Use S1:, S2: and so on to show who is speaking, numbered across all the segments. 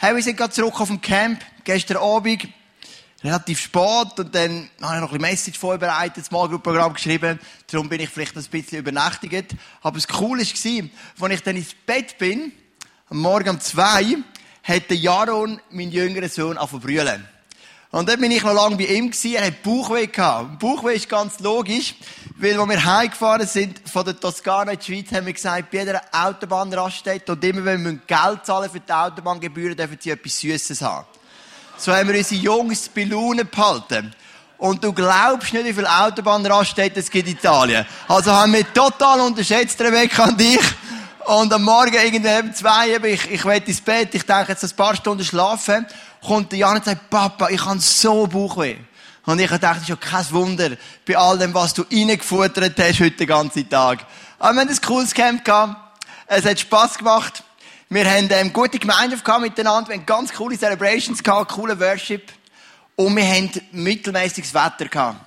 S1: Hey, wir sind gerade zurück auf dem Camp, gestern Abend, relativ spät, und dann habe ich noch ein bisschen Message vorbereitet, das Malgruppenprogramm geschrieben, darum bin ich vielleicht ein bisschen übernächtigt. Aber das Coole war, als ich dann ins Bett bin, am Morgen um zwei, hat der Jaron, mein jüngerer Sohn, angefangen und dann bin ich noch lange bei ihm gewesen. Er hat Bauchweh gehabt. Bauchweh ist ganz logisch, weil, als wir heimgefahren sind von der Toskana in die Schweiz, haben wir gesagt, bei jeder Autobahnraststätte und immer wenn wir Geld zahlen für die Autobahngebühren, dürfen sie etwas Süßes haben. So haben wir unsere Jungs bei Laune behalten. Und du glaubst nicht, wie viele Autobahnraststätten es gibt in Italien. Also haben wir total unterschätzt, Rebecca und ich. Und am Morgen irgendwie um zwei, ich, ich will ins Bett, ich denke jetzt ein paar Stunden schlafen kommt der Jan und sagt, Papa, ich habe so Bauchweh. Und ich dachte, ist ja kein Wunder, bei all dem, was du reingefuttert hast heute den ganzen Tag. Aber wir haben ein cooles Camp gehabt. Es hat Spass gemacht. Wir haben ähm, gute Gemeinden gehabt miteinander. Wir haben ganz coole Celebrations gehabt, coole Worship. Und wir haben mittelmäßiges Wetter gehabt.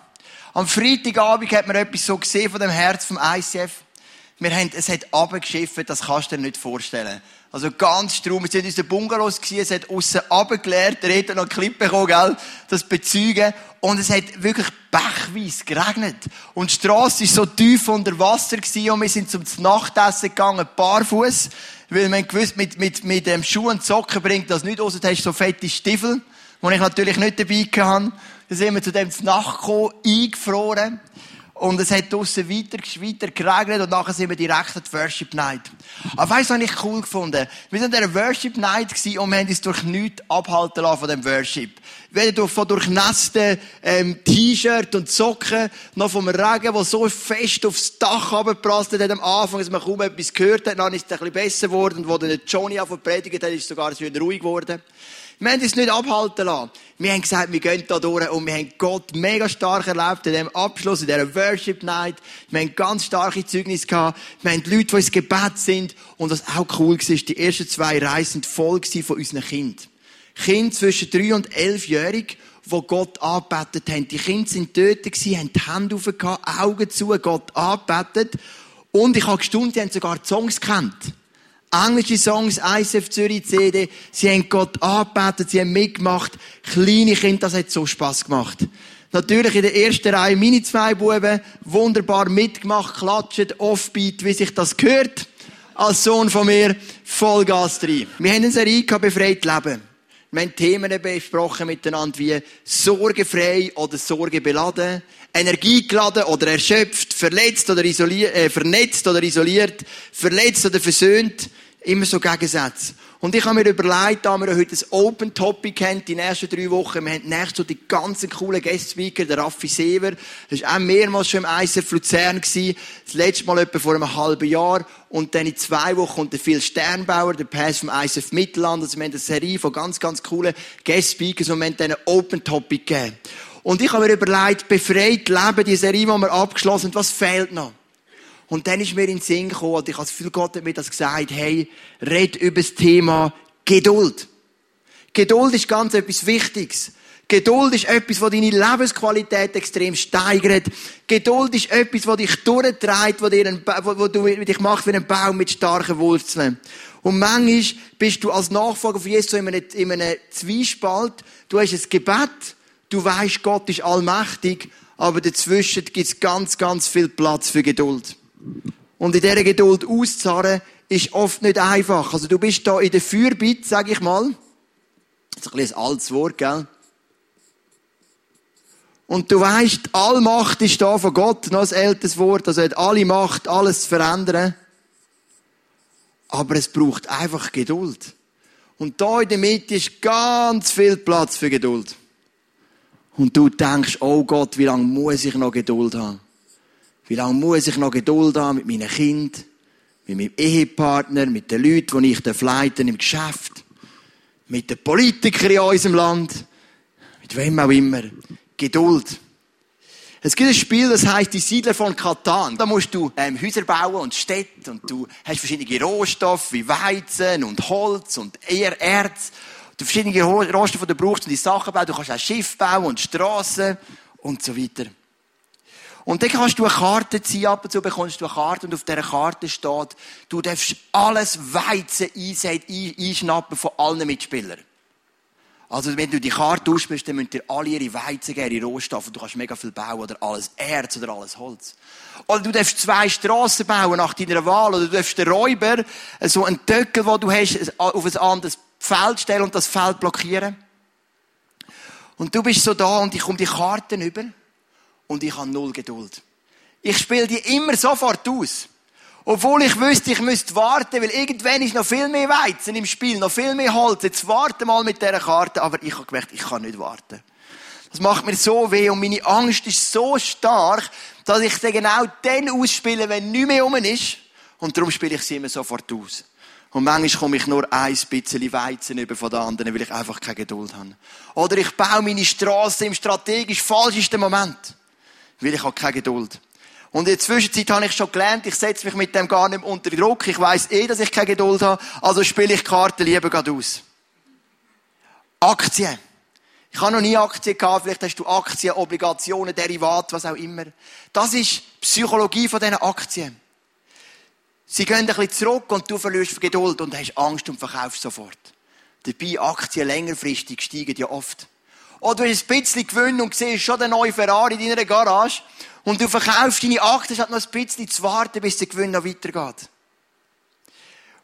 S1: Am Freitagabend hat man etwas so gesehen von dem Herz vom ICF. Wir haben, es hat abgeschifft, das kannst du dir nicht vorstellen. Also ganz straum. Wir sind in unseren Bungalows gewesen, es hat aussen runtergeleert, der hat noch Klippe bekommen, gell? Das bezeugen. Und es hat wirklich bechweise geregnet. Und die Strasse war so tief unter Wasser gewesen und wir sind zum Nachtessen gegangen, barfuß. Weil man gewusst, mit, mit, mit dem Schuh und Socken bringt das nicht aus, du hast so fette Stiefel, die ich natürlich nicht dabei hatte. Dann sind wir zu dem Nacht gekommen, eingefroren. Und es hat draussen weiter, weiter geregnet und nachher sind wir direkt an die Worship Night. Aber weißt du, was ich cool gefunden? Wir sind an der Worship Night gewesen und wir haben uns durch nichts abhalten lassen von dem Worship. Weder durch, von durchnässten, ähm, T-Shirt und Socken, noch vom Regen, der so fest aufs Dach runtergeprasselt hat am Anfang, dass man kaum etwas gehört hat. Dann ist es ein bisschen besser geworden und wo dann Johnny auf predigt hat, ist es sogar wieder ruhig geworden. Wir haben uns nicht abhalten lassen. Wir haben gesagt, wir gehen da durch und wir haben Gott mega stark erlebt in diesem Abschluss, in dieser Worship Night. Wir haben ganz starke Zeugnisse gehabt. Wir haben Leute, die ins Gebet sind. Und was auch cool war, die ersten zwei Reisen voll von unseren Kindern. Kinder zwischen drei und elfjährig, die Gott angebetet haben. Die Kinder sind dort gewesen, haben die Hände aufgehauen, Augen zu, Gott angebetet. Und ich habe gestaunt, die haben sogar die Songs gekannt englische Songs, ISF Zürich CD. Sie haben Gott angebetet, sie haben mitgemacht. Kleine Kinder, das hat so Spass gemacht. Natürlich in der ersten Reihe meine zwei Buben, wunderbar mitgemacht, klatschen, Offbeat, wie sich das gehört. Als Sohn von mir, Vollgas rein. Wir haben eine Serie gehabt, befreit leben. Wir haben Themen besprochen miteinander wie sorgefrei oder sorgebeladen, energiegeladen oder erschöpft, verletzt oder isoliert, äh, vernetzt oder isoliert, verletzt oder versöhnt. Immer so Gegensätze. Und ich habe mir überlegt, da wir heute ein Open Topic haben, die nächsten drei Wochen, wir haben nächstes so die ganzen coolen Guest-Speaker, der Raffi Sever, das war auch mehrmals schon im ISF Luzern das letzte Mal etwa vor einem halben Jahr, und dann in zwei Wochen kommt der Phil Sternbauer, der Pass vom ISF Mittelland, also wir haben eine Serie von ganz, ganz coolen Guest-Speakers und wir haben dann ein Open Topic gegeben. Und ich habe mir überlegt, befreit leben, die Serie, die wir abgeschlossen haben, was fehlt noch? Und dann ist mir in den Sinn gekommen, und ich habe Gefühl, Gott hat mir das gesagt, hey, red über das Thema Geduld. Geduld ist ganz etwas Wichtiges. Geduld ist etwas, was deine Lebensqualität extrem steigert. Geduld ist etwas, was dich durchtreibt, was, dich macht wie ein Baum mit starken Wurzeln. Und manchmal bist du als Nachfolger von Jesus in einem, in einem Zwiespalt. Du hast ein Gebet, du weißt, Gott ist allmächtig, aber dazwischen gibt es ganz, ganz viel Platz für Geduld. Und in dieser Geduld auszuzahlen, ist oft nicht einfach. Also du bist da in der Fürbitte, sag ich mal. Das ist ein bisschen ein altes Wort, gell? Und du weißt, Allmacht ist da von Gott, noch ein älteres Wort, also hat alle Macht, alles zu verändern. Aber es braucht einfach Geduld. Und da in der Mitte ist ganz viel Platz für Geduld. Und du denkst, oh Gott, wie lange muss ich noch Geduld haben? Wie lange muss ich noch Geduld haben mit meinen Kindern, mit meinem Ehepartner, mit den Leuten, die ich leiten im Geschäft, mit den Politikern in unserem Land, mit wem auch immer. Geduld. Es gibt ein Spiel, das heißt die Siedler von Katan. Da musst du ähm, Häuser bauen und Städte und du hast verschiedene Rohstoffe wie Weizen und Holz und Erz. Du verschiedene Rohstoffe, die du brauchst, um die Sachen bauen. Du kannst auch Schiff bauen und Straßen und so weiter. Und dann kannst du eine Karte ziehen, ab und zu bekommst du eine Karte und auf dieser Karte steht, du darfst alles Weizen einschnappen von allen Mitspielern. Also, wenn du die Karte ausspielst, dann müssen dir alle ihre Weizen geben, ihre Rohstoffe, du kannst mega viel bauen, oder alles Erz, oder alles Holz. Oder du darfst zwei Strassen bauen nach deiner Wahl, oder du darfst den Räuber, so einen Töckel, den du hast, auf ein anderes Feld stellen und das Feld blockieren. Und du bist so da und ich komme die Karten über und ich habe null Geduld. Ich spiele die immer sofort aus. Obwohl ich wüsste, ich müsste warten, weil irgendwann ist noch viel mehr Weizen im Spiel, noch viel mehr Holz. Jetzt warte mal mit dieser Karte. Aber ich habe gemerkt, ich kann nicht warten. Das macht mir so weh und meine Angst ist so stark, dass ich sie genau dann ausspiele, wenn nichts mehr um ist. Und darum spiele ich sie immer sofort aus. Und manchmal komme ich nur ein bisschen Weizen über von den anderen, weil ich einfach keine Geduld habe. Oder ich baue meine Straße im strategisch falschesten Moment, weil ich habe keine Geduld. Und in der Zwischenzeit habe ich schon gelernt, ich setze mich mit dem gar nicht unter Druck. Ich weiß eh, dass ich keine Geduld habe. Also spiele ich Karten lieber gerade aus. Aktien. Ich habe noch nie Aktien gehabt. Vielleicht hast du Aktien, Obligationen, Derivate, was auch immer. Das ist Psychologie von diesen Aktien. Sie gehen ein bisschen zurück und du verlierst Geduld und hast Angst und verkaufst sofort. Dabei Aktien längerfristig steigen ja oft. Oder ein bisschen Gewinn und siehst schon den neuen Ferrari in deiner Garage und du verkaufst deine Aktien, hat noch ein bisschen zu warten, bis der Gewinn noch weitergeht.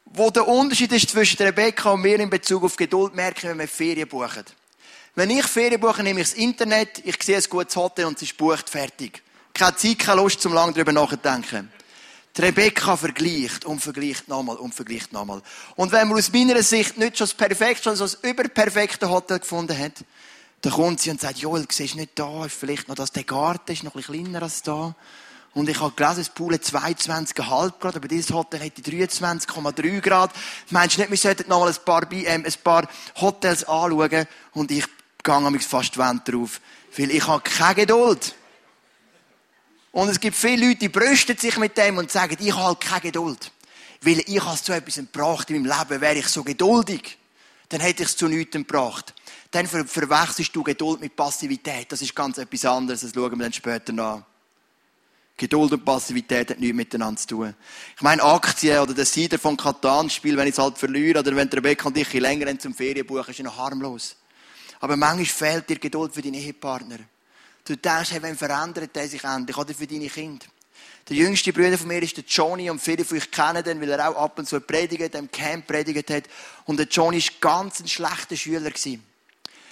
S1: Wo der Unterschied ist zwischen Rebecca und mir in Bezug auf Geduld, merken wenn wir Ferien buchen. Wenn ich Ferien buche, nehme ich das Internet, ich sehe ein gutes Hotel und es ist bucht, fertig. Keine Zeit, keine Lust, zum lange darüber nachzudenken. Die Rebecca vergleicht und vergleicht nochmal und vergleicht nochmal. Und wenn man aus meiner Sicht nicht schon das perfekte, sondern das überperfekte Hotel gefunden hat, dann kommt sie und sagt, Joel, siehst du nicht da, ist vielleicht noch das, der Garten ist noch ein bisschen kleiner als da. Und ich habe gelesen, das Pool hat 22,5 Grad, aber dieses Hotel hätte 23,3 Grad. Meinst du nicht, wir sollten noch mal ein paar, äh, ein paar Hotels anschauen? Und ich gehe mich fast die drauf. Weil ich habe keine Geduld. Und es gibt viele Leute, die brüsten sich mit dem und sagen, ich habe keine Geduld. Weil ich habe zu etwas gebracht in meinem Leben, wäre ich so geduldig, dann hätte ich es zu nichts gebracht dann ver verwechselst du Geduld mit Passivität. Das ist ganz etwas anderes. Das schauen wir dann später nach. Geduld und Passivität hat nichts miteinander zu tun. Ich meine, Aktien oder das Sieder von Katan-Spiel, wenn ich es halt verliere, oder wenn Rebecca und ich länger zum Ferienbuch, ist ja noch harmlos. Aber manchmal fehlt dir Geduld für deinen Ehepartner. Du denkst, hey, wenn verändert der sich endlich? Oder für deine Kinder. Der jüngste Bruder von mir ist der Johnny und viele von euch kennen den, weil er auch ab und zu predigt, im Camp predigt hat. Und der Johnny war ganz ein schlechter Schüler gewesen.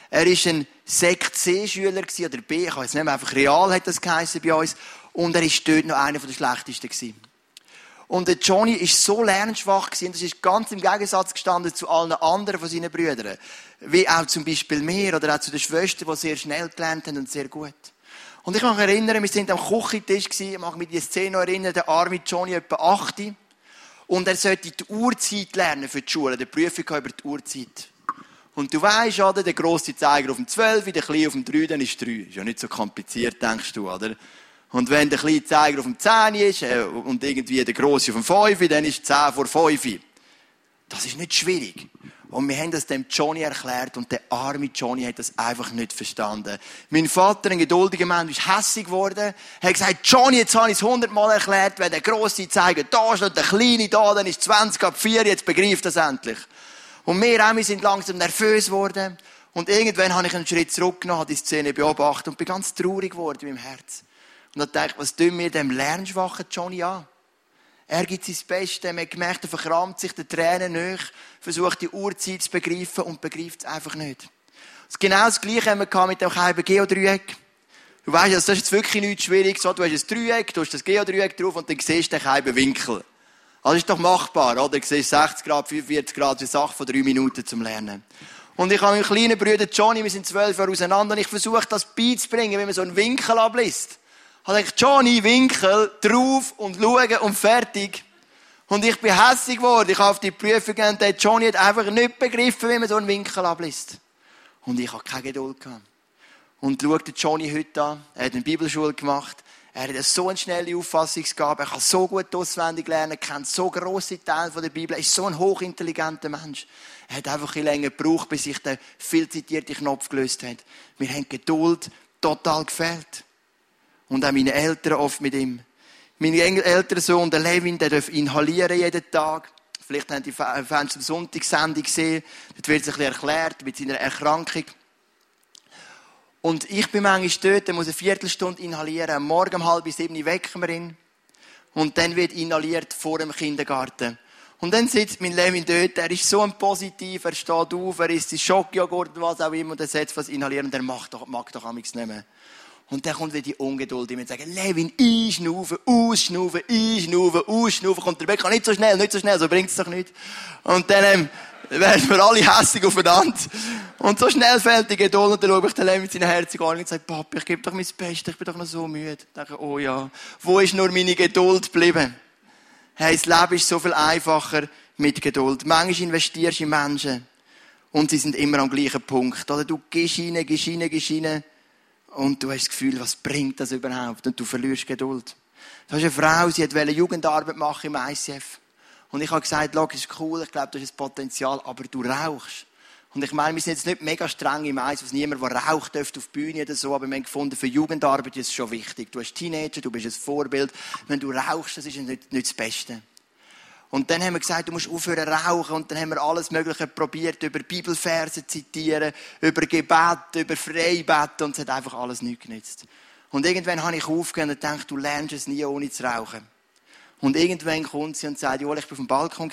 S1: Er war ein Sekt C-Schüler oder B, ich weiß nicht mehr, einfach Real hat das geheißen bei uns. Und er war dort noch einer der schlechtesten gewesen. Und der Johnny war so lernschwach gewesen, das ist ganz im Gegensatz gestanden zu allen anderen von seinen Brüdern. Wie auch zum Beispiel mir oder auch zu den Schwestern, die sehr schnell gelernt haben und sehr gut. Und ich kann mich erinnern, wir sind am Küchentisch gewesen, ich mag mich die Szene erinnern, der arme Johnny etwa 8. Und er sollte die Uhrzeit lernen für die Schule, die Prüfung über die Uhrzeit. Und du weisst, oder? Der grosse Zeiger auf dem 12, der kleine auf dem 3, dann ist 3. Ist ja nicht so kompliziert, denkst du, oder? Und wenn der kleine Zeiger auf dem 10 ist, äh, und irgendwie der grosse auf dem 5, dann ist 10 vor 5. Das ist nicht schwierig. Und wir haben das dem Johnny erklärt und der arme Johnny hat das einfach nicht verstanden. Mein Vater, ein geduldiger Mensch, ist hässig geworden. Er hat gesagt, Johnny, jetzt habe ich es hundertmal erklärt, wenn der grosse Zeiger da ist und der kleine da, dann ist 20 ab 4, jetzt begreift das endlich. Und wir auch, wir sind langsam nervös geworden. Und irgendwann habe ich einen Schritt zurückgenommen, habe die Szene beobachtet und bin ganz traurig geworden in meinem Herz. Und dachte ich, was tun wir dem lernschwachen Johnny an? Er gibt sein Bestes, hat gemerkt, er verkrampft sich, der Tränen nach, versucht die Uhrzeit zu begreifen und begreift es einfach nicht. Genau das Gleiche haben wir mit dem Keiben Geodreieck. Du weißt, also das ist jetzt wirklich nichts Schwieriges. du hast ein Dreieck, du hast das Geodreieck drauf und dann siehst du den Keiben Winkel. Also ist doch machbar, oder? Du siehst 60 Grad, 45 Grad, eine Sache von drei Minuten zum Lernen. Und ich habe meinen kleinen Bruder Johnny, wir sind zwölf Jahre auseinander, und ich versuche das beizubringen, wie man so einen Winkel abliest. Ich habe gedacht, Johnny, Winkel, drauf und schauen und fertig. Und ich bin hässlich geworden. Ich habe auf die Prüfung und der Johnny hat einfach nicht begriffen, wie man so einen Winkel abliest. Und ich habe keine Geduld gehabt. Und schau den Johnny heute an. Er hat eine Bibelschule gemacht. Er hat so eine schnelle Auffassungsgabe, er kann so gut auswendig lernen, kennt so grosse Teile der Bibel, er ist so ein hochintelligenter Mensch. Er hat einfach ein länger gebraucht, bis sich der viel zitierte Knopf gelöst hat. Wir haben Geduld total gefehlt. Und auch meine Eltern oft mit ihm. Mein älterer Sohn, der Levin, der darf inhalieren jeden Tag. Vielleicht haben die Fans am Sonntagssendung gesehen. Dort wird es ein erklärt mit seiner Erkrankung. Und ich bin manchmal dort, der muss eine Viertelstunde inhalieren. Morgen um halb sieben wecken wir ihn. Und dann wird inhaliert vor dem Kindergarten. Und dann sitzt mein Levin dort, er ist so ein Positiv, er steht auf, er isst Schockjoghurt, was auch immer, und er setzt was inhalieren, und er macht doch, mag doch nichts nicht mehr. Und dann kommt wieder die Ungeduld in mir sagt, Levin, einschnaufen, ausschnaufen, einschnaufen, ausschnaufen. Kommt der Bäcker, nicht so schnell, nicht so schnell, so bringt's doch nicht. Und dann, ähm, werden wir alle hässig aufeinander. Und so schnell fällt die Geduld und dann schaue ich den Levin mit seinen herzigen Augen und sage, Papa, ich gebe doch mein Bestes, ich bin doch noch so müde. Ich denke, oh ja, wo ist nur meine Geduld geblieben? Hey, das Leben ist so viel einfacher mit Geduld. Manchmal investierst du in Menschen und sie sind immer am gleichen Punkt. Oder du gehst rein, gehst rein, gehst rein und du hast das Gefühl, was bringt das überhaupt? Und du verlierst Geduld. Da ist eine Frau, sie wollte Jugendarbeit machen im ICF. Und ich habe gesagt, es ist cool, ich glaube, du hast ein Potenzial, aber du rauchst. Und ich meine, wir sind jetzt nicht mega streng im Eis, was niemand, der raucht dürfte auf die Bühne oder so, aber wir haben gefunden, für Jugendarbeit ist es schon wichtig. Du bist Teenager, du bist ein Vorbild. Wenn du rauchst, das ist nicht, nicht das Beste. Und dann haben wir gesagt, du musst aufhören rauchen. Und dann haben wir alles Mögliche probiert, über Bibelverse zitieren, über Gebet, über Freibett. Und es hat einfach alles nichts genützt. Und irgendwann habe ich aufgehört und gedacht, du lernst es nie ohne zu rauchen. Und irgendwann kommt sie und sagt, Joel, ich bin auf dem Balkon.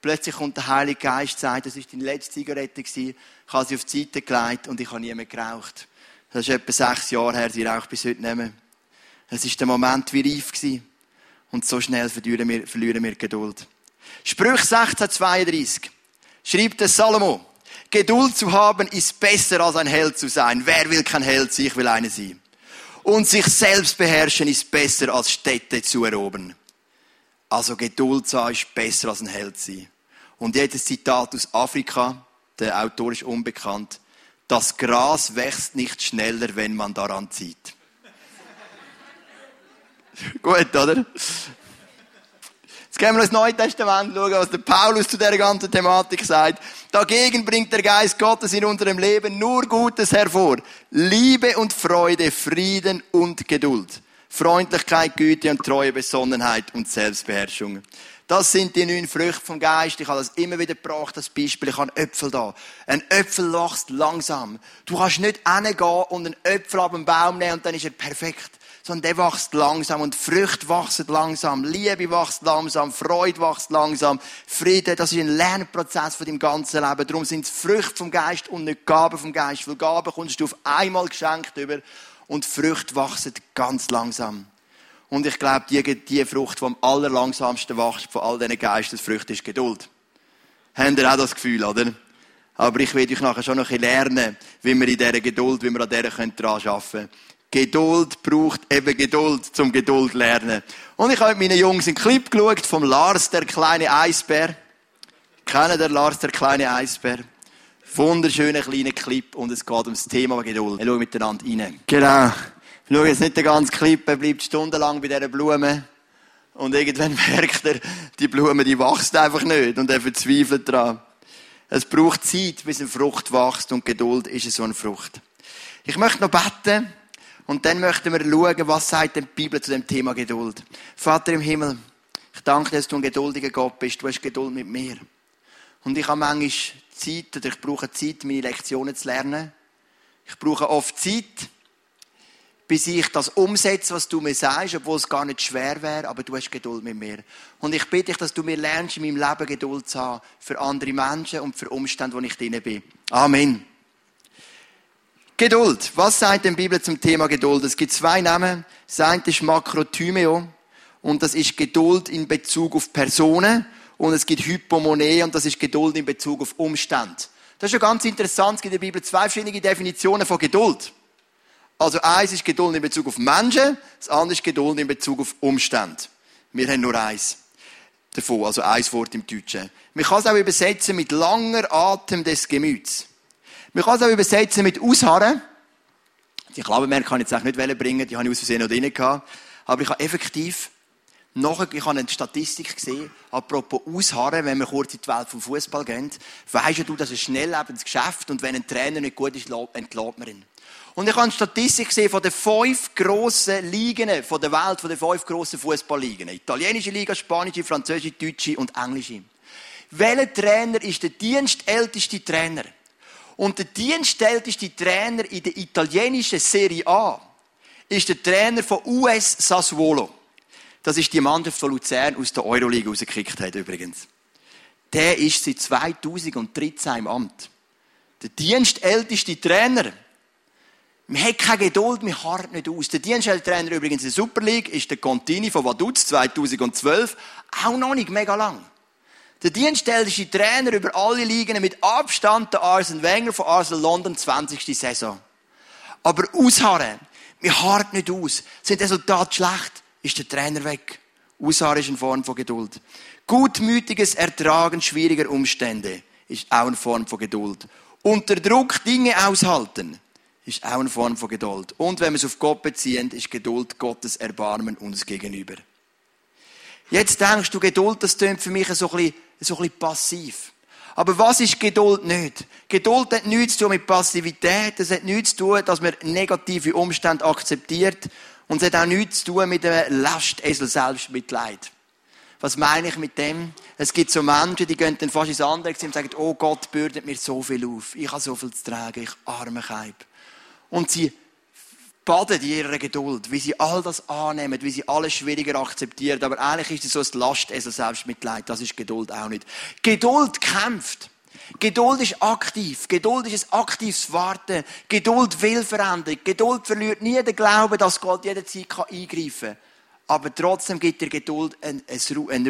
S1: Plötzlich kommt der Heilige Geist und sagt, das war deine letzte Zigarette. Ich habe sie auf die Seite gelegt und ich habe nie mehr geraucht. Das ist etwa sechs Jahre her, sie raucht bis heute nicht mehr. Es ist der Moment wie reif gewesen. Und so schnell verlieren wir, verlieren wir Geduld. Sprüch 1632 schreibt der Salomo, Geduld zu haben ist besser als ein Held zu sein. Wer will kein Held sein? Ich will einer sein. Und sich selbst beherrschen ist besser als Städte zu erobern. Also Geduld zu haben ist besser als ein Held zu sein. Und ein Zitat aus Afrika, der Autor ist unbekannt. Das Gras wächst nicht schneller, wenn man daran zieht. Gut, oder? Jetzt gehen wir ins Neue Testament schauen, was der Paulus zu der ganzen Thematik sagt. Dagegen bringt der Geist Gottes in unserem Leben nur Gutes hervor. Liebe und Freude, Frieden und Geduld. Freundlichkeit, Güte und Treue, Besonnenheit und Selbstbeherrschung. Das sind die neun Früchte vom Geist. Ich habe das immer wieder gebracht, das Beispiel. Ich habe einen Äpfel da. Ein Äpfel wächst langsam. Du kannst nicht hingehen und einen Äpfel ab dem Baum nehmen und dann ist er perfekt sondern der wächst langsam und Früchte wachsen langsam, Liebe wächst langsam, Freude wächst langsam, Friede, das ist ein Lernprozess von deinem ganzen Leben. Darum sind es Früchte vom Geist und nicht Gaben vom Geist, weil Gaben kommst du auf einmal geschenkt über und Früchte wachsen ganz langsam. Und ich glaube, die, die Frucht, die am allerlangsamsten wächst von all diesen Geistesfrüchten, ist Geduld. Habt ihr auch das Gefühl, oder? Aber ich werde euch nachher schon noch ein bisschen lernen, wie wir in dieser Geduld, wie wir an dieser arbeiten können. Geduld braucht eben Geduld zum Geduld lernen. Und ich habe mit meinen Jungs einen Clip geschaut vom Lars, der kleine Eisbär. Kennen der Lars, der kleine Eisbär? Wunderschöner kleiner Clip und es geht ums Thema Geduld. Wir schauen miteinander rein. Genau. Wir schauen jetzt nicht den ganzen Clip, er bleibt stundenlang bei dieser Blume. Und irgendwann merkt er, die Blume, die wächst einfach nicht und er verzweifelt daran. Es braucht Zeit, bis eine Frucht wächst und Geduld ist so eine Frucht. Ich möchte noch beten. Und dann möchten wir schauen, was sagt die Bibel zu dem Thema Geduld. Vater im Himmel, ich danke dir, dass du ein geduldiger Gott bist. Du hast Geduld mit mir. Und ich habe manchmal Zeit, oder ich brauche Zeit, meine Lektionen zu lernen. Ich brauche oft Zeit, bis ich das umsetze, was du mir sagst, obwohl es gar nicht schwer wäre, aber du hast Geduld mit mir. Und ich bitte dich, dass du mir lernst, in meinem Leben Geduld zu haben für andere Menschen und für Umstände, wo ich drin bin. Amen. Geduld. Was sagt denn die Bibel zum Thema Geduld? Es gibt zwei Namen. Das eine ist Makrothymeo und das ist Geduld in Bezug auf Personen und es gibt Hypomonee und das ist Geduld in Bezug auf Umstände. Das ist ja ganz interessant. Es gibt in der Bibel zwei verschiedene Definitionen von Geduld. Also eins ist Geduld in Bezug auf Menschen, das andere ist Geduld in Bezug auf Umstände. Wir haben nur eins davon, also ein Wort im Deutschen. Man kann es auch übersetzen mit langer Atem des Gemüts. Man kann es auch übersetzen mit Ausharren. Die Klabenmerke kann ich jetzt auch nicht bringen, die habe ich aus Versehen noch drin gehabt. Aber ich habe effektiv Nachher, ich habe eine Statistik gesehen, apropos Ausharren, wenn wir kurz in die Welt vom Fußball gehen. Weisst du, das ist ein schnelllebendes Geschäft und wenn ein Trainer nicht gut ist, entlädt man ihn. Und ich habe eine Statistik gesehen von den fünf grossen Ligen von der Welt, von den fünf grossen Fußballligen. Italienische Liga, spanische, französische, deutsche und englische. Welcher Trainer ist der dienstälteste Trainer? Und der dienstälteste Trainer in der italienischen Serie A ist der Trainer von US Sassuolo. Das ist die Mannschaft von Luzern aus der Euroleague rausgekickt hat, übrigens. Der ist seit 2013 im Amt. Der dienstälteste Trainer. Man hat keine Geduld, man harrt nicht aus. Der Dienstälteste Trainer übrigens in der Super League ist der Contini von Vaduz 2012. Auch noch nicht mega lang. Der dienstälteste Trainer über alle Ligen mit Abstand der Arsene Wenger von Arsenal London 20. Saison. Aber ausharren. Wir harren nicht aus. Sind Resultate schlecht, ist der Trainer weg. Ausharren ist eine Form von Geduld. Gutmütiges Ertragen schwieriger Umstände ist auch eine Form von Geduld. Unter Druck Dinge aushalten ist auch eine Form von Geduld. Und wenn wir es auf Gott beziehen, ist Geduld Gottes Erbarmen uns gegenüber. Jetzt denkst du, Geduld, das tönt für mich so ein bisschen, so ein bisschen passiv. Aber was ist Geduld nicht? Geduld hat nichts zu tun mit Passivität, es hat nichts zu tun, dass man negative Umstände akzeptiert und es hat auch nichts zu tun mit einem Lastesel Selbstmitleid. Was meine ich mit dem? Es gibt so Menschen, die gehen dann fast ins andere und sagen, oh Gott bürdet mir so viel auf. Ich habe so viel zu tragen, ich arme Keib. Und sie baden in ihrer Geduld, wie sie all das annehmen, wie sie alles schwieriger akzeptieren. Aber eigentlich ist es so ein Lastesel Selbstmitleid. Das ist Geduld auch nicht. Geduld kämpft. Geduld ist aktiv. Geduld ist ein aktives Warten. Geduld will Veränderung. Geduld verliert nie den Glauben, dass Gott jederzeit eingreifen kann. Aber trotzdem gibt dir Geduld eine,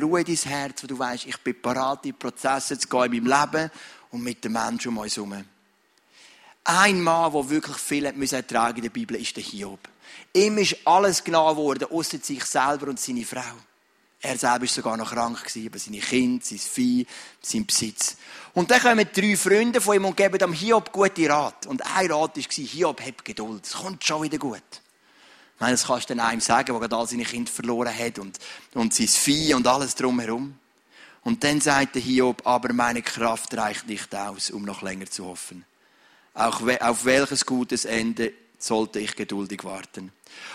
S1: Ruhe in dein Herz, wo du weißt, ich bin bereit, in Prozesse zu gehen in meinem Leben und mit den Menschen um uns herum. Ein Mann, der wirklich viel hat ertragen in der Bibel, ist der Hiob. Ihm ist alles genau geworden, außer sich selber und seine Frau. Er selber war sogar noch krank, aber seine Kinder, sein Vieh, sein Besitz. Und dann kommen drei Freunde von ihm und geben dem Hiob gute Rat. Und ein Rat war, Hiob, hab Geduld, es kommt schon wieder gut. Ich meine, das kannst du dann einem sagen, der gerade all seine Kinder verloren hat und, und sein Vieh und alles drumherum. Und dann sagt der Hiob, aber meine Kraft reicht nicht aus, um noch länger zu hoffen. Auch auf welches gutes Ende sollte ich geduldig warten.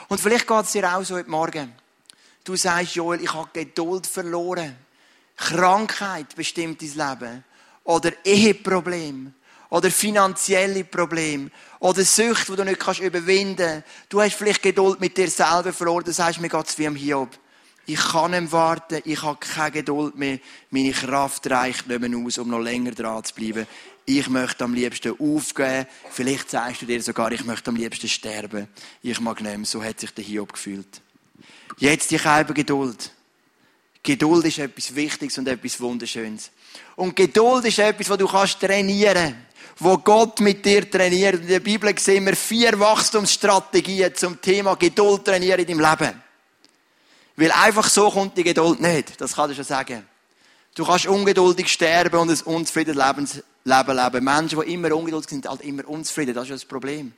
S1: Und vielleicht geht es dir auch so heute Morgen. Du sagst, Joel, ich habe Geduld verloren. Krankheit bestimmt dein Leben. Oder Eheproblem. Oder finanzielle Probleme. Oder Sucht, die du nicht kannst überwinden kannst. Du hast vielleicht Geduld mit dir selber verloren. Du sagst, mir geht es wie am Hiob. Ich kann nicht warten, ich habe keine Geduld mehr. Meine Kraft reicht nicht mehr aus, um noch länger dran zu bleiben ich möchte am liebsten aufgeben. Vielleicht sagst du dir sogar, ich möchte am liebsten sterben. Ich mag nicht mehr. So hat sich der Hiob gefühlt. Jetzt die Kalbe Geduld. Geduld ist etwas Wichtiges und etwas Wunderschönes. Und Geduld ist etwas, was du kannst trainieren wo Gott mit dir trainiert. In der Bibel sehen wir vier Wachstumsstrategien zum Thema Geduld trainieren in deinem Leben. Weil einfach so kommt die Geduld nicht. Das kann ich schon sagen. Du kannst ungeduldig sterben und ein unzufriedenes Lebens Leben leben. Menschen, die immer ungeduldig sind, sind halt immer unzufrieden. Das ist das Problem.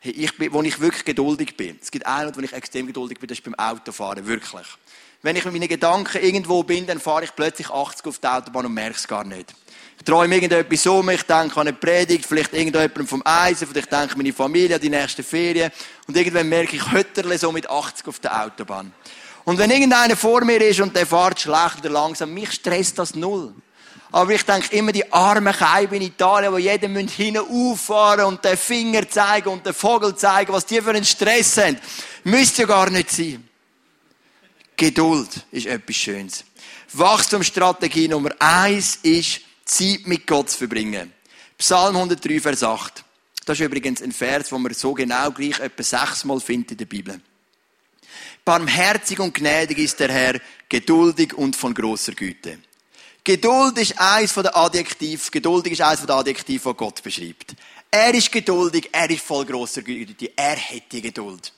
S1: Hey, ich bin, wo ich wirklich geduldig bin. Es gibt einen, wo ich extrem geduldig bin, das ist beim Autofahren. Wirklich. Wenn ich mit meinen Gedanken irgendwo bin, dann fahre ich plötzlich 80 auf die Autobahn und merke es gar nicht. Ich träume irgendetwas um, ich denke an eine Predigt, vielleicht irgendjemandem vom Eisen, vielleicht denke ich meine Familie, die nächste Ferien. Und irgendwann merke ich, Hötterle so mit 80 auf der Autobahn. Und wenn irgendeiner vor mir ist und der fährt schlecht oder langsam, mich stresst das null. Aber ich denke immer, die armen Keiben in Italien, die jeden hinten auffahren und den Finger zeigen und den Vogel zeigen, was die für einen Stress haben. Müsste ja gar nicht sein. Geduld ist etwas Schönes. Wachstumsstrategie Nummer eins ist, Zeit mit Gott zu verbringen. Psalm 103, Vers 8. Das ist übrigens ein Vers, den man so genau gleich etwa sechsmal findet in der Bibel. Barmherzig und gnädig ist der Herr, geduldig und von großer Güte. Geduld ist eins von den Adjektiven, geduldig ist eins von den Adjektiven, die Gott beschreibt. Er ist geduldig, er ist voll grosser Güte, er hat die Geduld.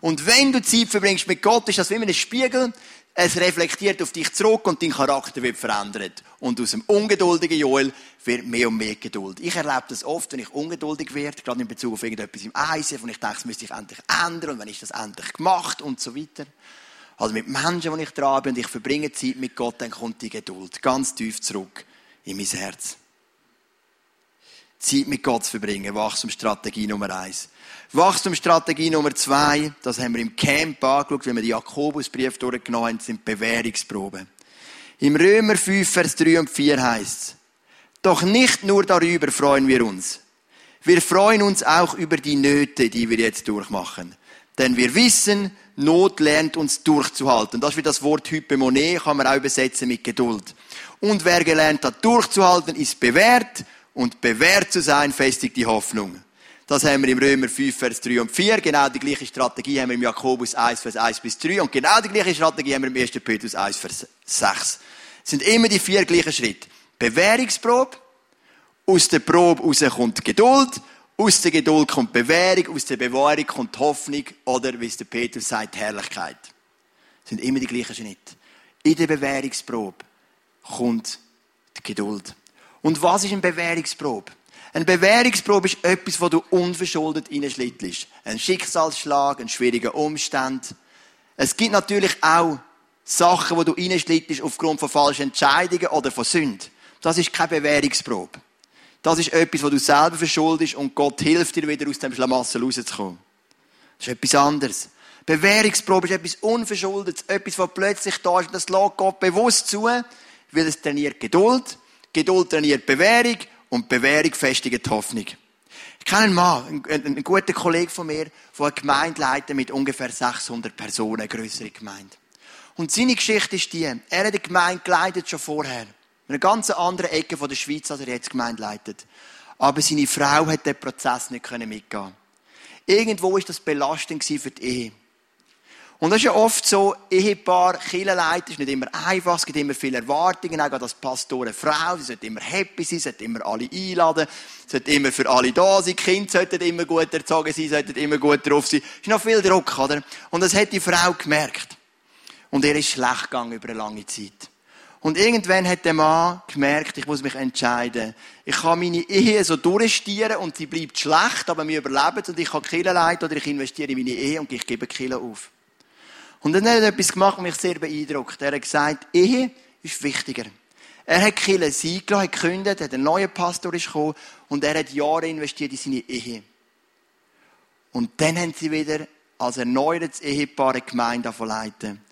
S1: Und wenn du Zeit verbringst mit Gott, ist das wie ein Spiegel. Es reflektiert auf dich zurück und dein Charakter wird verändert. Und aus dem ungeduldigen Joel wird mehr und mehr Geduld. Ich erlebe das oft, wenn ich ungeduldig werde, gerade in Bezug auf irgendetwas im Eisen, und ich denke, es müsste ich endlich ändern und wenn ist das endlich gemacht und so weiter. Also mit Menschen, die ich dran bin und ich verbringe Zeit mit Gott, dann kommt die Geduld ganz tief zurück in mein Herz. Zeit mit Gott zu verbringen. Wachstumsstrategie Nummer eins. Wachstumsstrategie Nummer zwei, das haben wir im Camp angeschaut, wenn wir den Jakobusbrief durchgenommen haben, sind Bewährungsproben. Im Römer 5, Vers 3 und 4 heißt es, doch nicht nur darüber freuen wir uns. Wir freuen uns auch über die Nöte, die wir jetzt durchmachen. Denn wir wissen, Not lernt uns durchzuhalten. Das ist wie das Wort Hypomone, kann man auch übersetzen mit Geduld. Und wer gelernt hat, durchzuhalten, ist bewährt. Und bewährt zu sein, festigt die Hoffnung. Das haben wir im Römer 5, Vers 3 und 4. Genau die gleiche Strategie haben wir im Jakobus 1, Vers 1 bis 3. Und genau die gleiche Strategie haben wir im 1. Petrus 1, Vers 6. Es sind immer die vier gleichen Schritte. Bewährungsprobe. Aus der Probe raus kommt Geduld. Aus der Geduld kommt Bewährung. Aus der Bewahrung kommt Hoffnung. Oder, wie es der Petrus sagt, Herrlichkeit. Es sind immer die gleichen Schritte. In der Bewährungsprobe kommt die Geduld. Und was ist eine Bewährungsprobe? Eine Bewährungsprobe ist etwas, wo du unverschuldet reinschlittelst. Ein Schicksalsschlag, ein schwieriger Umstand. Es gibt natürlich auch Sachen, wo du reinschlittelst aufgrund von falschen Entscheidungen oder von Sünden. Das ist keine Bewährungsprobe. Das ist etwas, wo du selber verschuldest und Gott hilft dir wieder aus dem Schlamassel rauszukommen. Das ist etwas anderes. Bewährungsprobe ist etwas Unverschuldetes, etwas, was plötzlich da ist. Das lässt Gott bewusst zu, weil es trainiert Geduld, Geduld trainiert Bewährung und Bewährung festigt Hoffnung. Ich kenne einen Mann, einen, einen guten Kollegen von mir, der eine Gemeinde leitet mit ungefähr 600 Personen, eine grössere Gemeinde. Und seine Geschichte ist die, er hat eine Gemeinde geleitet schon vorher. In einer ganz anderen Ecke von der Schweiz, als er jetzt Gemeinde leitet. Aber seine Frau hat den Prozess nicht mitgehen Irgendwo ist das belastend für die Ehe. Und das ist ja oft so, Ehepaar, Kirchenleiter ist nicht immer einfach, es gibt immer viele Erwartungen, auch als Pastor eine Frau, sie sollte immer happy sein, sollte immer alle einladen, sollte immer für alle da sein, die Kinder sollten immer gut erzogen sein, sollten immer gut drauf sein. Es ist noch viel Druck, oder? Und das hat die Frau gemerkt. Und ihr ist schlecht gegangen über eine lange Zeit. Und irgendwann hat der Mann gemerkt, ich muss mich entscheiden. Ich kann meine Ehe so durchstieren und sie bleibt schlecht, aber wir überleben und ich kann Kille leiten oder ich investiere in meine Ehe und ich gebe Kille auf. Und dann hat er etwas gemacht, was mich sehr beeindruckt. Er hat gesagt, Ehe ist wichtiger. Er hat Kille sein gelassen, hat gekündigt, hat einen neuen Pastor gekommen und er hat Jahre investiert in seine Ehe. Und dann haben sie wieder als erneuertes Ehepaar eine Gemeinde leiten.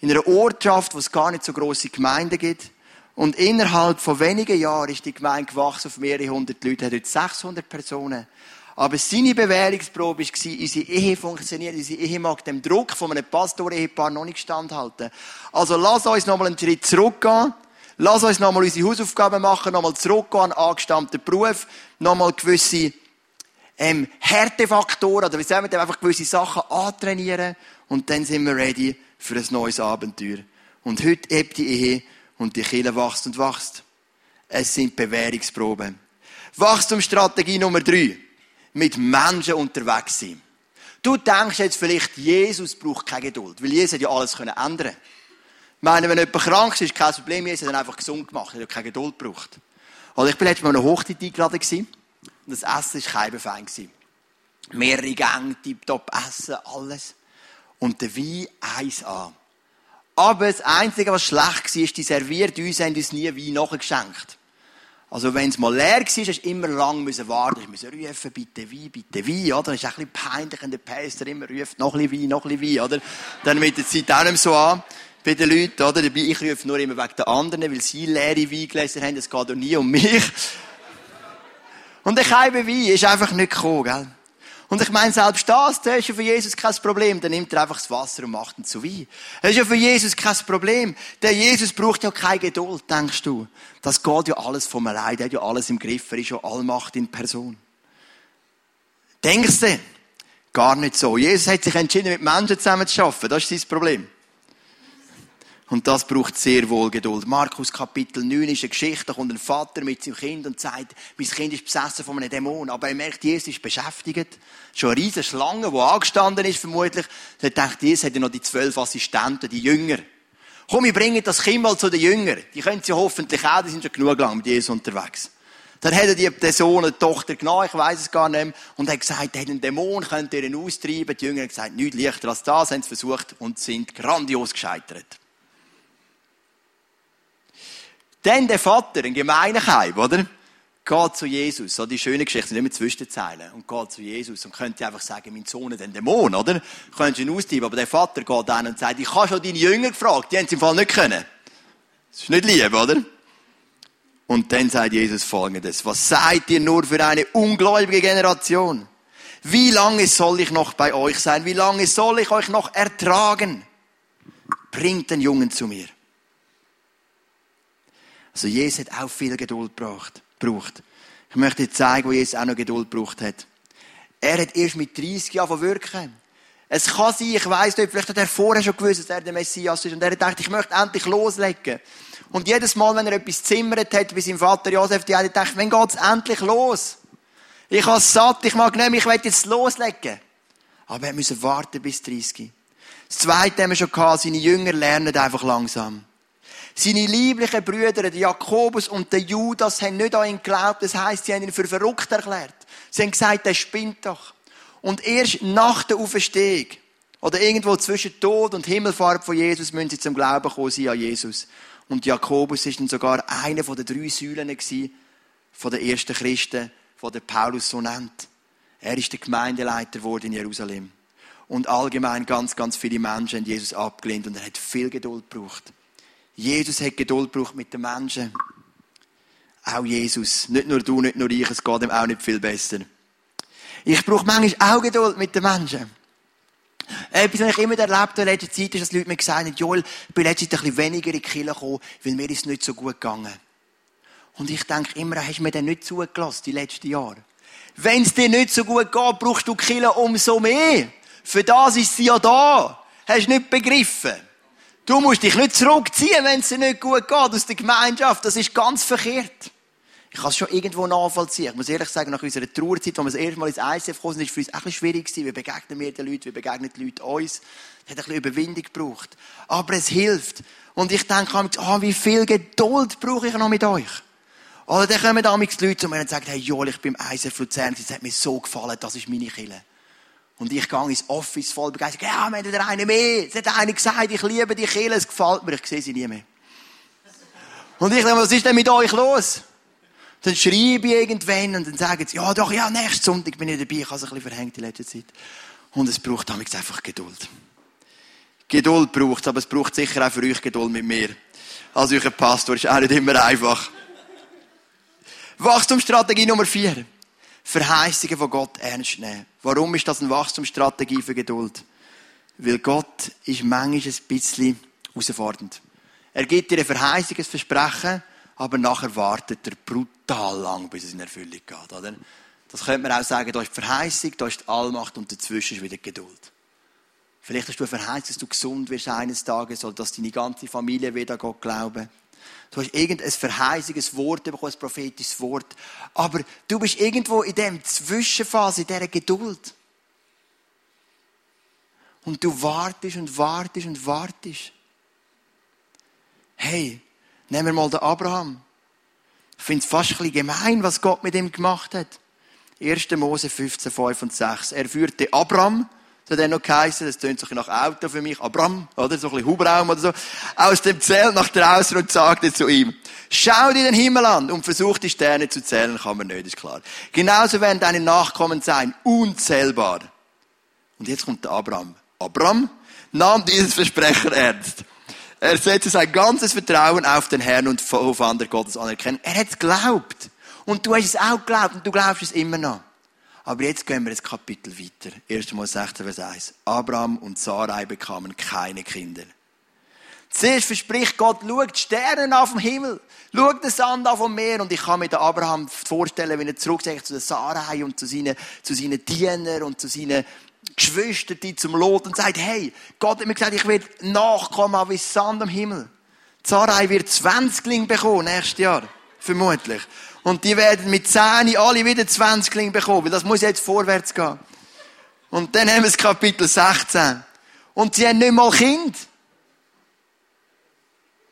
S1: In einer Ortschaft, wo es gar nicht so grosse Gemeinden gibt. Und innerhalb von wenigen Jahren ist die Gemeinde gewachsen auf mehrere hundert Leute, hat heute 600 Personen. Aber seine Bewährungsprobe war, unsere Ehe funktioniert, unsere Ehe mag dem Druck von einem Pastor-Ehepaar noch nicht standhalten. Also lass uns nochmal einen Schritt zurückgehen. Lass uns nochmal unsere Hausaufgaben machen, nochmal zurückgehen an angestammten Beruf, nochmal gewisse ähm, Härtefaktoren, oder wie sagen wir, einfach gewisse Sachen antrainieren und dann sind wir ready für ein neues Abenteuer. Und heute hebt die Ehe und die Kirche wächst und wächst. Es sind Bewährungsproben. Wachstumsstrategie Nummer drei mit Menschen unterwegs sein. Du denkst jetzt vielleicht, Jesus braucht keine Geduld, weil Jesus hat ja alles können ändern. Ich meine, wenn jemand krank ist, ist kein Problem, Jesus hat ihn einfach gesund gemacht, er hat keine Geduld gebraucht. Also ich bin letztes Mal an einer Hochzeit eingeladen und das Essen war gewesen. Mehrere Gänge, tiptop Essen, alles. Und der Wein eins an. Aber das Einzige, was schlecht war, ist, die serviert uns, haben uns nie Wein nachgeschenkt. Also, wenn es mal leer war, hast du immer lang warten. Ich musste rufen, bitte Wein, bitte Wein, oder? Das ist ein bisschen peinlich, wenn der Päster immer ruft, noch ein bisschen Wein, noch ein bisschen Wein, oder? Dann mit der Zeit auch nicht so an. Bei den Leuten, oder? Ich rufe nur immer wegen den anderen, weil sie leere Weingläser haben. Es geht auch nie um mich. Und der Keibe Wein ist einfach nicht gekommen, gell? Und ich meine, selbst das, das ist ja für Jesus kein Problem. Dann nimmt er einfach das Wasser und macht ihn zu Wein. Das ist ja für Jesus kein Problem. Der Jesus braucht ja keine Geduld, denkst du. Das geht ja alles vom allein. Der hat ja alles im Griff. Er ist ja Allmacht in Person. Denkst du? Gar nicht so. Jesus hat sich entschieden, mit Menschen zusammen zu arbeiten. Das ist sein Problem. Und das braucht sehr wohl Geduld. Markus Kapitel 9 ist eine Geschichte, da kommt ein Vater mit seinem Kind und sagt, mein Kind ist besessen von einem Dämon. Aber er merkt, Jesus ist beschäftigt. Schon eine riesige Schlange, die angestanden ist, vermutlich. Er denkt, Jesus hat ja noch die zwölf Assistenten, die Jünger. Komm, wir bringen das Kind mal zu den Jüngern. Die können sie hoffentlich auch, die sind schon genug lang mit Jesus unterwegs. Dann hat er die Person, eine Tochter genommen, ich weiß es gar nicht mehr, und hat gesagt, er hat einen Dämon, könnt ihr ihn austreiben. Die Jünger haben gesagt, nichts leichter als das, haben es versucht und sind grandios gescheitert. Dann der Vater, ein gemeiner Kaib, oder? geht zu Jesus, so die schöne Geschichte, nicht mehr zwischen den Zeilen, und geht zu Jesus und könnte einfach sagen, mein Sohn ist ein Dämon, oder? Könntest ihn austreiben, aber der Vater geht dann und sagt, ich habe schon deine Jünger gefragt, die haben es im Fall nicht können. Das ist nicht lieb, oder? Und dann sagt Jesus folgendes, was seid ihr nur für eine ungläubige Generation? Wie lange soll ich noch bei euch sein? Wie lange soll ich euch noch ertragen? Bringt den Jungen zu mir. Also Jesus hat auch viel Geduld gebraucht. Ich möchte dir zeigen, wo Jesus auch noch Geduld gebraucht hat. Er hat erst mit 30 Jahren wirken. Es kann sein, ich weiss nicht, vielleicht hat er vorher schon gewusst, dass er der Messias ist. Und er hat gedacht, ich möchte endlich loslegen. Und jedes Mal, wenn er etwas zimmert hat, wie sein Vater Josef, die hat gedacht, wenn geht's endlich los? Ich habe satt, ich mag nicht, ich will jetzt loslegen. Aber er musste warten bis 30. Das Zweite haben wir schon gehabt, seine Jünger lernen einfach langsam. Seine lieblichen Brüder, der Jakobus und der Judas, haben nicht an ihn geglaubt. Das heisst, sie haben ihn für verrückt erklärt. Sie haben gesagt, der spinnt doch. Und erst nach der Auferstehung, oder irgendwo zwischen Tod und Himmelfahrt von Jesus, müssen sie zum Glauben kommen sie an Jesus. Und Jakobus ist dann sogar einer von den drei Säulen von den ersten Christen, von der Paulus so nennt. Er ist der Gemeindeleiter geworden in Jerusalem. Und allgemein ganz, ganz viele Menschen haben Jesus abgelehnt und er hat viel Geduld gebraucht. Jesus hat Geduld gebraucht mit den Menschen. Auch Jesus. Nicht nur du, nicht nur ich, es geht ihm auch nicht viel besser. Ich brauche manchmal auch Geduld mit den Menschen. Etwas, was ich immer erlebt in letzter Zeit, ist, dass Leute mir gesagt haben, Joel, ich bin letztens ein bisschen weniger in die Kirche gekommen, weil mir ist nicht so gut gegangen. Und ich denke immer, hast du mir denn nicht zugelassen, die letzten Jahre? Wenn es dir nicht so gut geht, brauchst du Kirche umso mehr. Für das ist sie ja da. Hast du nicht begriffen? Du musst dich nicht zurückziehen, wenn es dir nicht gut geht aus der Gemeinschaft. Das ist ganz verkehrt. Ich kann es schon irgendwo nachvollziehen. Ich muss ehrlich sagen, nach unserer Trauerzeit, als wir das erste Mal ins ICF gekommen sind, ist für uns bisschen schwierig gewesen. Wie begegnen wir den Leuten? Wie begegnen die Leute uns? Es hat ein bisschen Überwindung gebraucht. Aber es hilft. Und ich denke, oh, wie viel Geduld brauche ich noch mit euch? Oder dann kommen damals die Leute zu mir und sagen, hey Joel, ich bin im ICF Luzern, es hat mir so gefallen, das ist meine Kille. Und ich gehe ins Office voll begeistert. Ja, wir haben wieder eine mehr. Es hat einer gesagt, ich liebe die Kirche, es gefällt mir. Ich sehe sie nie mehr. Und ich denke, was ist denn mit euch los? Dann schreibe ich irgendwann und dann sagen sie, ja doch, ja, nächsten Sonntag bin ich dabei. Ich habe es ein bisschen verhängt in letzter Zeit. Und es braucht damals einfach Geduld. Geduld braucht es, aber es braucht sicher auch für euch Geduld mit mir. Als euer Pastor ist auch nicht immer einfach. Wachstumsstrategie Nummer vier. Verheißungen von Gott ernst nehmen. Warum ist das eine Wachstumsstrategie für Geduld? Weil Gott ist manchmal ein bisschen herausfordernd. Er gibt dir ein Versprechen, aber nachher wartet er brutal lang, bis es in Erfüllung geht. Oder? Das könnte man auch sagen, da ist die Verheißung, da ist die Allmacht und dazwischen ist wieder Geduld. Vielleicht hast du eine Verheißung, dass du gesund wirst eines Tages oder dass deine ganze Familie wieder Gott glauben. Du hast irgendein verheißiges Wort bekommen, ein prophetisches Wort. Aber du bist irgendwo in dem Zwischenphase, in dieser Geduld. Und du wartest und wartest und wartest. Hey, nehmen wir mal den Abraham. Ich finde es fast ein bisschen gemein, was Gott mit ihm gemacht hat. 1. Mose 15, 5 und 6. Er führte Abraham das hat er noch geheißen, das tönt so nach Auto für mich, Abram, oder? So ein bisschen Hubraum oder so. Aus dem Zelt nach draußen und sagte zu ihm, schau dir den Himmel an und versuch die Sterne zu zählen, kann man nicht, ist klar. Genauso werden deine Nachkommen sein, unzählbar. Und jetzt kommt der Abraham. Abraham nahm dieses Versprechen ernst. Er setzte sein ganzes Vertrauen auf den Herrn und auf andere Gottes anerkennen. Er hat es geglaubt. Und du hast es auch geglaubt und du glaubst es immer noch. Aber jetzt gehen wir ins Kapitel weiter. 1. Mal 16, Vers 1. Abraham und Sarai bekamen keine Kinder. Zuerst verspricht Gott, schaut die Sterne auf dem Himmel, schaut den Sand auf dem Meer. Und ich kann mir den Abraham vorstellen, wenn er zurückseht zu der Sarai und zu seinen, zu seinen Dienern und zu seinen Geschwistern, die zum Lot und sagt, hey, Gott hat mir gesagt, ich werde nachkommen wie Sand am Himmel. Sarai wird 20 bekommen nächstes Jahr. Vermutlich. Und die werden mit 10 alle wieder 20 bekommen, weil das muss jetzt vorwärts gehen. Und dann haben wir das Kapitel 16. Und sie haben nicht mal Kind.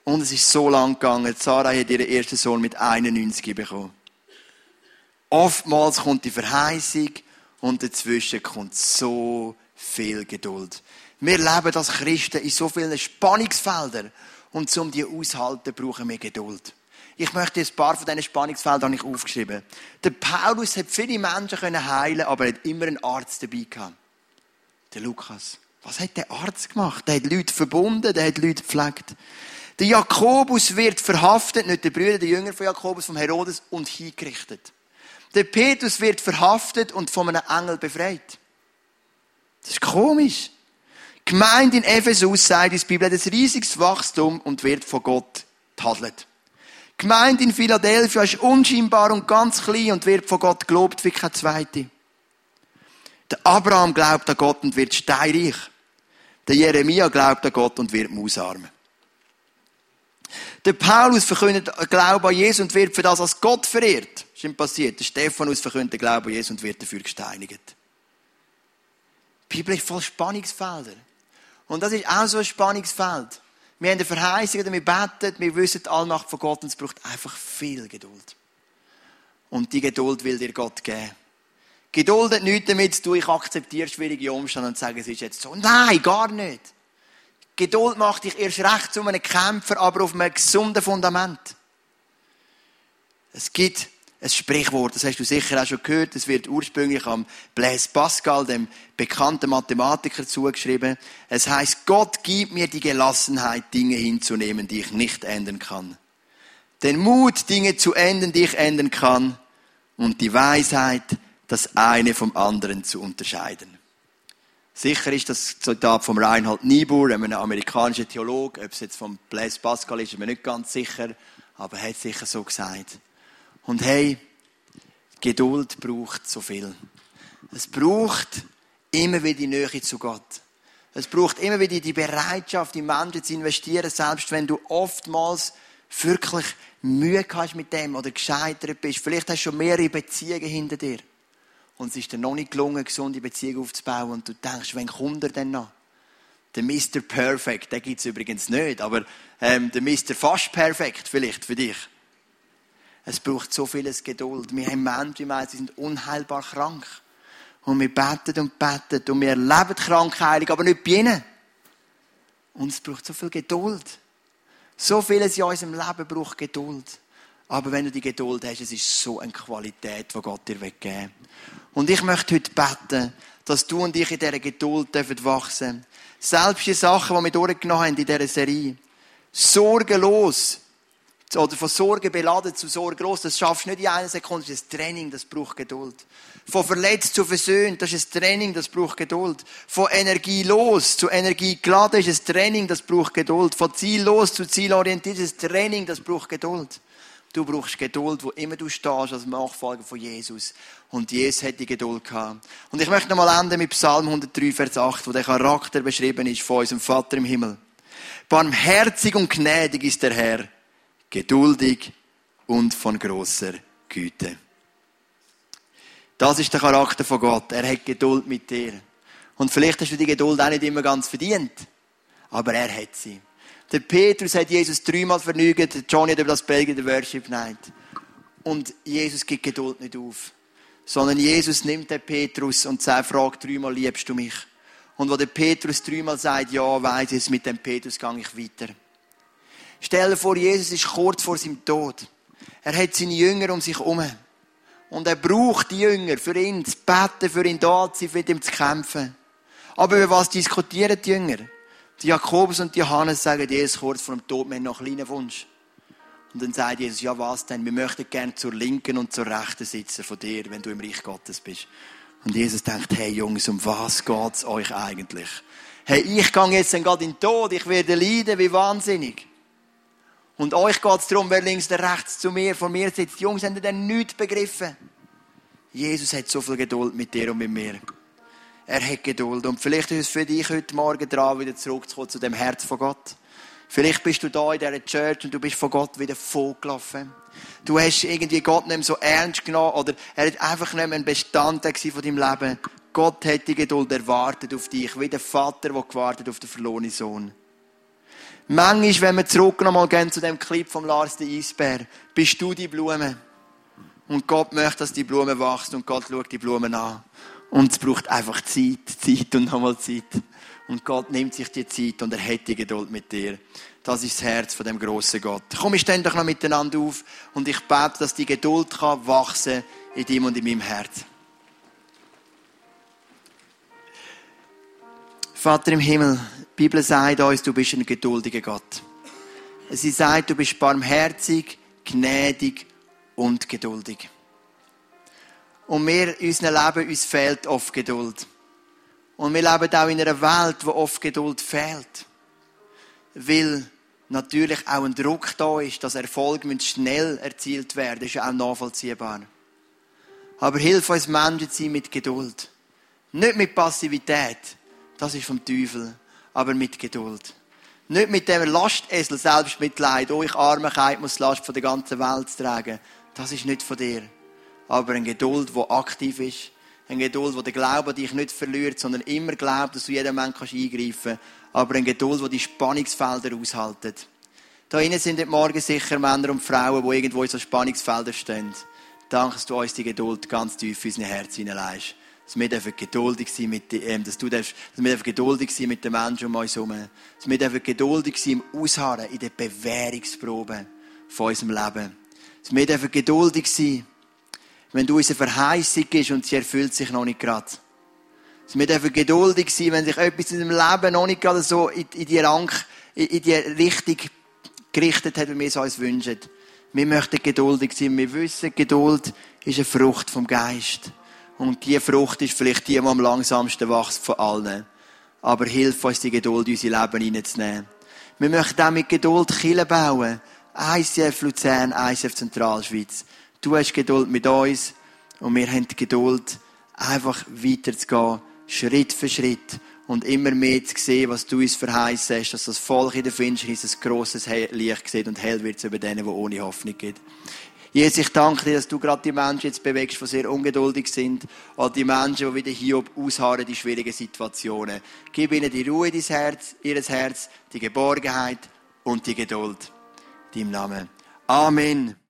S1: Und es ist so lang gegangen. Sarah hat ihren ersten Sohn mit 91 bekommen. Oftmals kommt die Verheißung und dazwischen kommt so viel Geduld. Wir leben als Christen in so vielen Spannungsfeldern. Und um die auszuhalten, brauchen wir Geduld. Ich möchte ein paar von diesen Spannungsfeldern nicht aufgeschrieben. Der Paulus hat viele Menschen können heilen, aber er hat immer einen Arzt dabei gehabt. Der Lukas. Was hat der Arzt gemacht? Der hat Leute verbunden, der hat Leute gepflegt. Der Jakobus wird verhaftet, nicht der Brüder, der Jünger von Jakobus, vom Herodes, und hingerichtet. Der Petrus wird verhaftet und von einem Engel befreit. Das ist komisch. Gemeinde in Ephesus, sagt die Bibel, hat ein riesiges Wachstum und wird von Gott tadelt. Gemeinde in Philadelphia ist unscheinbar und ganz klein und wird von Gott gelobt wie kein zweite. Der Abraham glaubt an Gott und wird steinreich. Der Jeremia glaubt an Gott und wird mausarm. Der Paulus verkündet Glauben an Jesus und wird für das als Gott verehrt. Das ist ihm passiert. Der Stephanus verkündet Glauben an Jesus und wird dafür gesteinigt. Die Bibel ist voll Spannungsfelder. Und das ist auch so ein Spannungsfeld. Wir haben eine Verheißung, wir beten, wir wissen die Allmacht von Gott und es braucht einfach viel Geduld. Und die Geduld will dir Gott geben. Geduld hat nichts damit zu tun, ich akzeptiere schwierige Umstände und sage, es ist jetzt so. Nein, gar nicht. Geduld macht dich erst recht zu einem Kämpfer, aber auf einem gesunden Fundament. Es gibt ein Sprichwort, das hast du sicher auch schon gehört, das wird ursprünglich am Blaise Pascal, dem bekannten Mathematiker, zugeschrieben. Es heißt, Gott gibt mir die Gelassenheit, Dinge hinzunehmen, die ich nicht ändern kann. Den Mut, Dinge zu ändern, die ich ändern kann. Und die Weisheit, das eine vom anderen zu unterscheiden. Sicher ist das Zitat vom Reinhold Niebuhr, einem amerikanischen Theologen. Ob es jetzt vom Blaise Pascal ist, ist mir nicht ganz sicher, aber er hat sicher so gesagt. Und hey, Geduld braucht so viel. Es braucht immer wieder die Nähe zu Gott. Es braucht immer wieder die Bereitschaft, in Menschen zu investieren, selbst wenn du oftmals wirklich Mühe hast mit dem oder gescheitert bist. Vielleicht hast du schon mehrere Beziehungen hinter dir. Und es ist dir noch nicht gelungen, gesunde Beziehung aufzubauen. Und du denkst, wen kommt er denn noch? Der Mr. Perfect, den gibt es übrigens nicht, aber ähm, der Mr. Fast Perfect vielleicht für dich. Es braucht so vieles Geduld. Wir haben Menschen, die meinen, sie sind unheilbar krank. Und wir beten und beten und wir erleben Krankheilung, aber nicht bei ihnen. Und es braucht so viel Geduld. So vieles in unserem Leben braucht Geduld. Aber wenn du die Geduld hast, es ist so eine Qualität, die Gott dir weggeben Und ich möchte heute beten, dass du und ich in dieser Geduld dürfen wachsen Selbst die Sachen, die wir durchgenommen haben in dieser Serie. Sorgenlos. Oder von Sorge beladen zu sorglos. Das schaffst du nicht in einer Sekunde. Das ist ein Training, das braucht Geduld. Von verletzt zu versöhnt, das ist ein Training, das braucht Geduld. Von Energie los zu Energie geladen ist ein Training, das braucht Geduld. Von Ziel los zu zielorientiert ist ein Training, das braucht Geduld. Du brauchst Geduld, wo immer du stehst als Nachfolger von Jesus. Und Jesus hat die Geduld gehabt. Und ich möchte nochmal enden mit Psalm 103, Vers 8, wo der Charakter beschrieben ist von unserem Vater im Himmel. Barmherzig und gnädig ist der Herr, geduldig und von großer Güte. Das ist der Charakter von Gott. Er hat Geduld mit dir. Und vielleicht hast du die Geduld auch nicht immer ganz verdient. Aber er hat sie. Der Petrus hat Jesus dreimal vernügt. Johnny hat über das Belgien der Worship Night. Und Jesus gibt Geduld nicht auf. Sondern Jesus nimmt den Petrus und sagt, fragt dreimal, liebst du mich? Und wo der Petrus dreimal sagt, ja, weiß ich, mit dem Petrus gehe ich weiter. Stell dir vor, Jesus ist kurz vor seinem Tod. Er hat seine Jünger um sich herum. Und er braucht die Jünger für ihn zu beten, für ihn da zu sein, für ihn zu kämpfen. Aber über was diskutieren die Jünger? Die Jakobus und die Johannes sagen Jesus kurz vor dem Tod, wir haben noch einen kleinen Wunsch. Und dann sagt Jesus, ja was denn? Wir möchten gerne zur Linken und zur Rechten sitzen von dir, wenn du im Reich Gottes bist. Und Jesus denkt, hey Jungs, um was geht's euch eigentlich? Hey, ich gehe jetzt dann gerade in den Tod, ich werde leiden, wie wahnsinnig. Und euch geht's darum, wer links oder rechts zu mir, vor mir sitzt. Die Jungs haben dann nichts begriffen. Jesus hat so viel Geduld mit dir und mit mir. Er hat Geduld. Und vielleicht ist es für dich heute Morgen dran, wieder zurückzukommen zu dem Herz von Gott. Vielleicht bist du da in dieser Church und du bist von Gott wieder vorgelaufen. Du hast irgendwie Gott nicht mehr so ernst genommen oder er hat einfach nicht mehr ein Bestandteil von deinem Leben. Gott hat die Geduld erwartet auf dich, wie der Vater, der gewartet auf den verlorenen Sohn. Manchmal, wenn wir zurück nochmal gehen zu dem Clip vom Lars der Eisbär, bist du die Blume. Und Gott möchte, dass die Blume wächst und Gott schaut die Blumen an. Und es braucht einfach Zeit, Zeit und nochmal Zeit. Und Gott nimmt sich die Zeit und er hat die Geduld mit dir. Das ist das Herz von dem großen Gott. Komm, stehen doch noch miteinander auf und ich bete, dass die Geduld kann wachsen in ihm und in meinem Herz. Vater im Himmel, die Bibel sagt uns, du bist ein geduldiger Gott. Sie sagt, du bist barmherzig, gnädig und geduldig. Und wir in unserem Leben, uns fehlt oft Geduld. Und wir leben auch in einer Welt, wo oft Geduld fehlt. Weil natürlich auch ein Druck da ist, dass Erfolg schnell erzielt werden Das ist auch nachvollziehbar. Aber hilf uns Menschen sein mit Geduld. Nicht mit Passivität. Das ist vom Teufel. Aber mit Geduld. Nicht mit dem Lastesel Selbstmitleid. Oh, ich arme Kind muss die Last von der ganzen Welt tragen. Das ist nicht von dir. Aber eine Geduld, die aktiv ist. Eine Geduld, die den Glauben dich nicht verliert, sondern immer glaubt, dass du jeden Menschen eingreifen kannst. Aber eine Geduld, die die Spannungsfelder aushaltet. Da innen sind heute Morgen sicher Männer und Frauen, die irgendwo in so Spannungsfeldern stehen. Danke, dass du uns die Geduld ganz tief in unser Herz hineinlegst dass wir dürfen geduldig sein mit ähm, dass du darfst, dass wir dürfen geduldig sein mit den Menschen um uns herum. Dass wir dürfen geduldig sein im Ausharren, in den Bewährungsproben von unserem Leben. Dass wir dürfen geduldig sein, wenn du unsere Verheißung ist und sie erfüllt sich noch nicht gerade. Dass wir dürfen geduldig sein, wenn sich etwas in unserem Leben noch nicht gerade so in, in die Rank, in, in die Richtung gerichtet hat, wie wir es uns wünschen. Wir möchten geduldig sein. Wir wissen, Geduld ist eine Frucht vom Geist. Und die Frucht ist vielleicht die, die am langsamsten wächst von allen. Aber hilf uns, die Geduld in unser Leben hineinzunehmen. Wir möchten auch mit Geduld Kille bauen. ICF Luzern, ICF Zentralschweiz. Du hast Geduld mit uns und wir haben die Geduld, einfach weiterzugehen, Schritt für Schritt und immer mehr zu sehen, was du uns verheißen hast, dass das Volk in der Finsternis ein grosses Licht sieht und hell wird über denen, die ohne Hoffnung geht. Jesus, ich danke dir, dass du gerade die Menschen jetzt bewegst, die sehr ungeduldig sind. All die Menschen, die wieder Hiob ausharren in schwierigen Situationen. Gib ihnen die Ruhe in Herz, ihres Herz, die Geborgenheit und die Geduld. In deinem Namen. Amen.